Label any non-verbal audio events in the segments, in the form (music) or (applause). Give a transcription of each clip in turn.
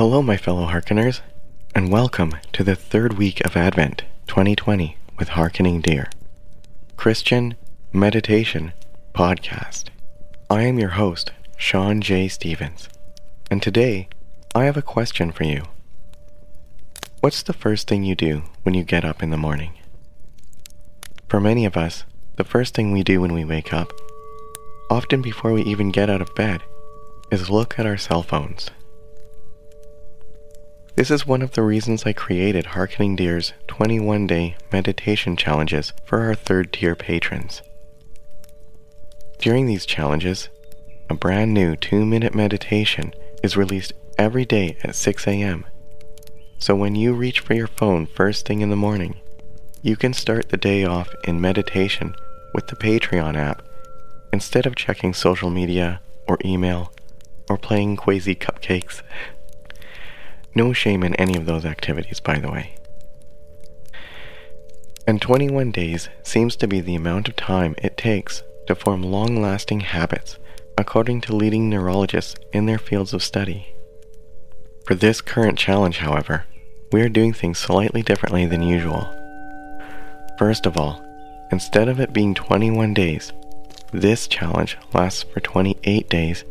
Hello, my fellow hearkeners, and welcome to the third week of Advent 2020 with Hearkening Deer, Christian Meditation Podcast. I am your host, Sean J. Stevens, and today I have a question for you. What's the first thing you do when you get up in the morning? For many of us, the first thing we do when we wake up, often before we even get out of bed, is look at our cell phones. This is one of the reasons I created Harkening Deer's 21 day meditation challenges for our third tier patrons. During these challenges, a brand new 2 minute meditation is released every day at 6 a.m. So when you reach for your phone first thing in the morning, you can start the day off in meditation with the Patreon app instead of checking social media or email or playing Quasi cupcakes. (laughs) No shame in any of those activities, by the way. And 21 days seems to be the amount of time it takes to form long lasting habits, according to leading neurologists in their fields of study. For this current challenge, however, we are doing things slightly differently than usual. First of all, instead of it being 21 days, this challenge lasts for 28 days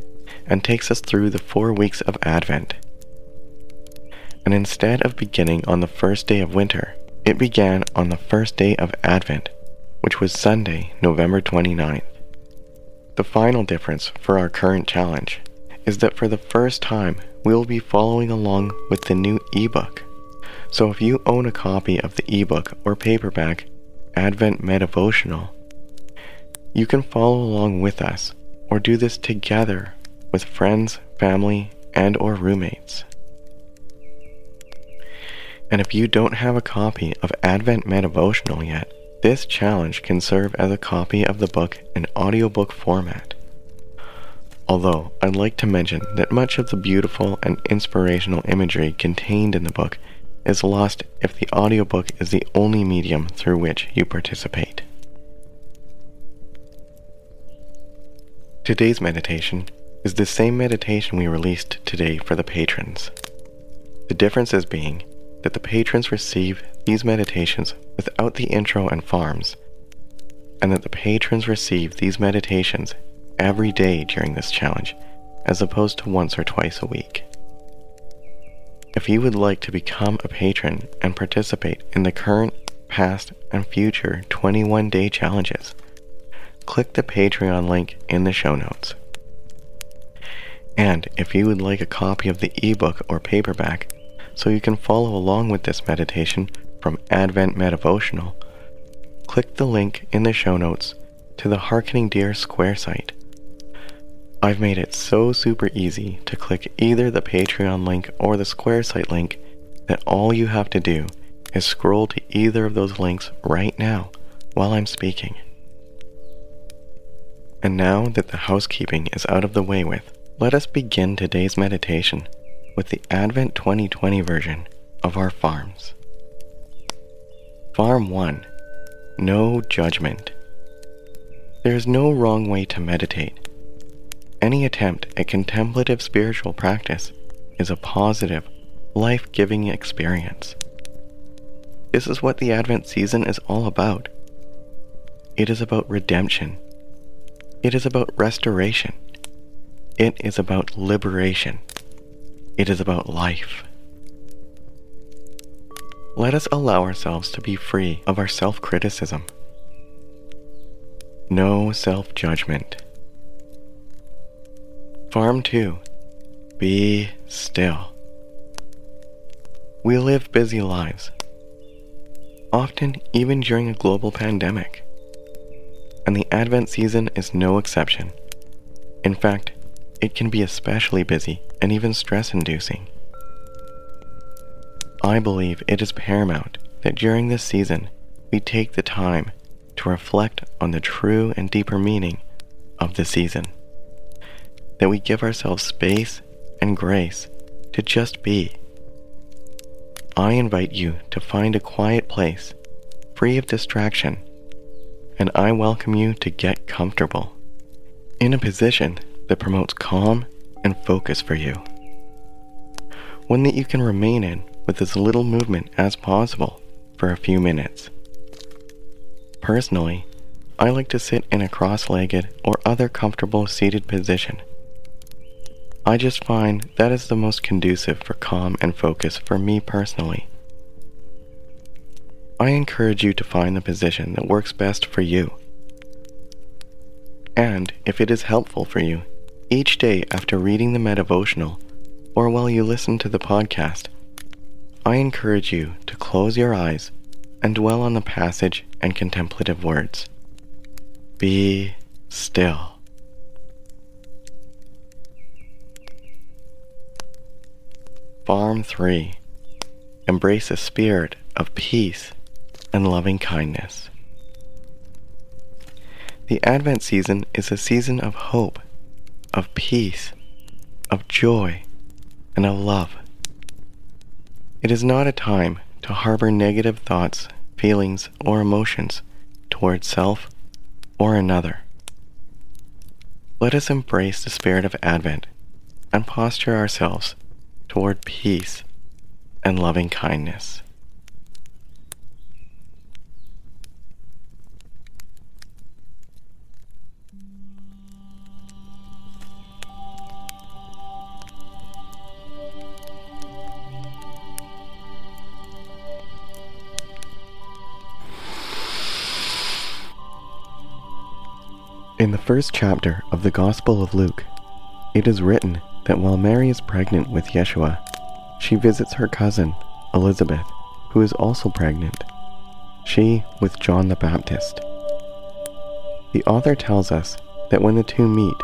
and takes us through the four weeks of Advent. And instead of beginning on the first day of winter, it began on the first day of Advent, which was Sunday, November 29th. The final difference for our current challenge is that for the first time, we will be following along with the new ebook. So if you own a copy of the ebook or paperback Advent Medivotional, you can follow along with us or do this together with friends, family, and or roommates. And if you don't have a copy of Advent Medivotional yet, this challenge can serve as a copy of the book in audiobook format. Although I'd like to mention that much of the beautiful and inspirational imagery contained in the book is lost if the audiobook is the only medium through which you participate. Today's meditation is the same meditation we released today for the patrons. The differences being that the patrons receive these meditations without the intro and farms, and that the patrons receive these meditations every day during this challenge, as opposed to once or twice a week. If you would like to become a patron and participate in the current, past, and future 21 day challenges, click the Patreon link in the show notes. And if you would like a copy of the ebook or paperback, so you can follow along with this meditation from Advent Medivotional, click the link in the show notes to the Harkening Deer Square site. I've made it so super easy to click either the Patreon link or the Square site link that all you have to do is scroll to either of those links right now while I'm speaking. And now that the housekeeping is out of the way with, let us begin today's meditation with the Advent 2020 version of our farms. Farm 1 No Judgment. There is no wrong way to meditate any attempt at contemplative spiritual practice is a positive, life giving experience. This is what the Advent season is all about. It is about redemption. It is about restoration. It is about liberation. It is about life. Let us allow ourselves to be free of our self criticism. No self judgment. Farm 2. Be still. We live busy lives, often even during a global pandemic. And the Advent season is no exception. In fact, it can be especially busy and even stress inducing. I believe it is paramount that during this season we take the time to reflect on the true and deeper meaning of the season that we give ourselves space and grace to just be. I invite you to find a quiet place, free of distraction, and I welcome you to get comfortable in a position that promotes calm and focus for you. one that you can remain in with as little movement as possible for a few minutes. Personally, I like to sit in a cross legged or other comfortable seated position. I just find that is the most conducive for calm and focus for me personally. I encourage you to find the position that works best for you. And if it is helpful for you, each day after reading the Medivotional or while you listen to the podcast, I encourage you to close your eyes and dwell on the passage and contemplative words. Be still. Farm 3 Embrace a spirit of peace and loving kindness. The Advent season is a season of hope, of peace, of joy, and of love. It is not a time to harbor negative thoughts, feelings, or emotions towards self or another. Let us embrace the spirit of Advent and posture ourselves toward peace and loving kindness. In the first chapter of the Gospel of Luke, it is written that while Mary is pregnant with Yeshua, she visits her cousin, Elizabeth, who is also pregnant, she with John the Baptist. The author tells us that when the two meet,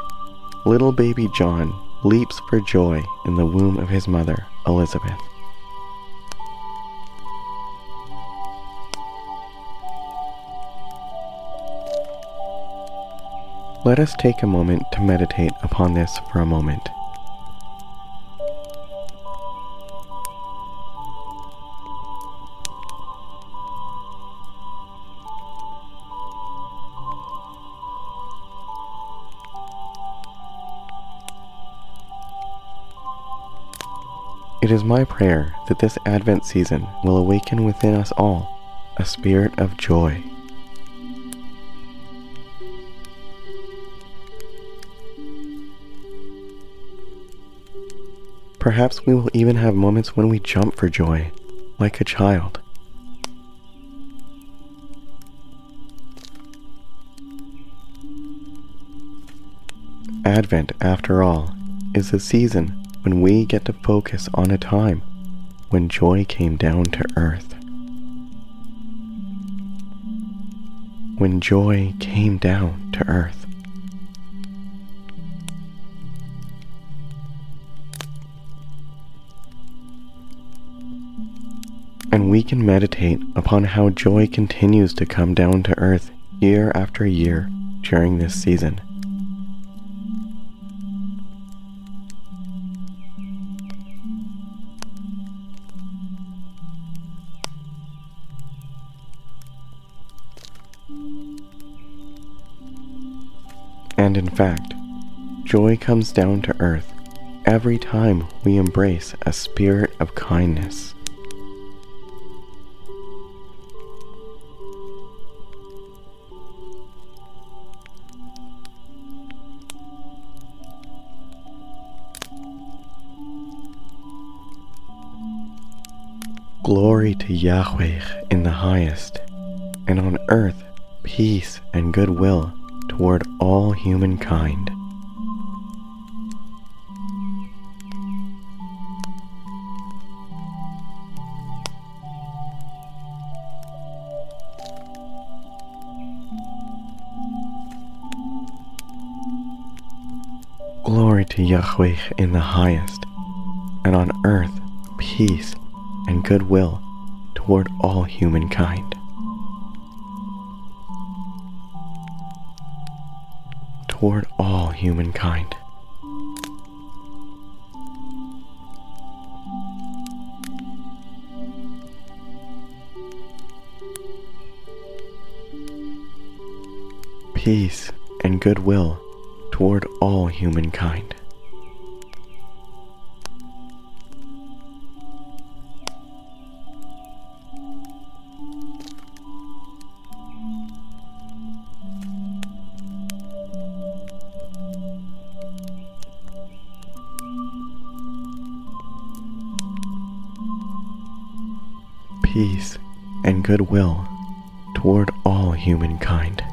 little baby John leaps for joy in the womb of his mother, Elizabeth. Let us take a moment to meditate upon this for a moment. It is my prayer that this Advent season will awaken within us all a spirit of joy. Perhaps we will even have moments when we jump for joy, like a child. Advent, after all, is a season when we get to focus on a time when joy came down to earth. When joy came down to earth. We can meditate upon how joy continues to come down to earth year after year during this season. And in fact, joy comes down to earth every time we embrace a spirit of kindness. Glory to Yahweh in the highest, and on earth peace and goodwill toward all humankind. Glory to Yahweh in the highest, and on earth peace and goodwill toward all humankind. Toward all humankind. Peace and goodwill toward all humankind. Peace and goodwill toward all humankind.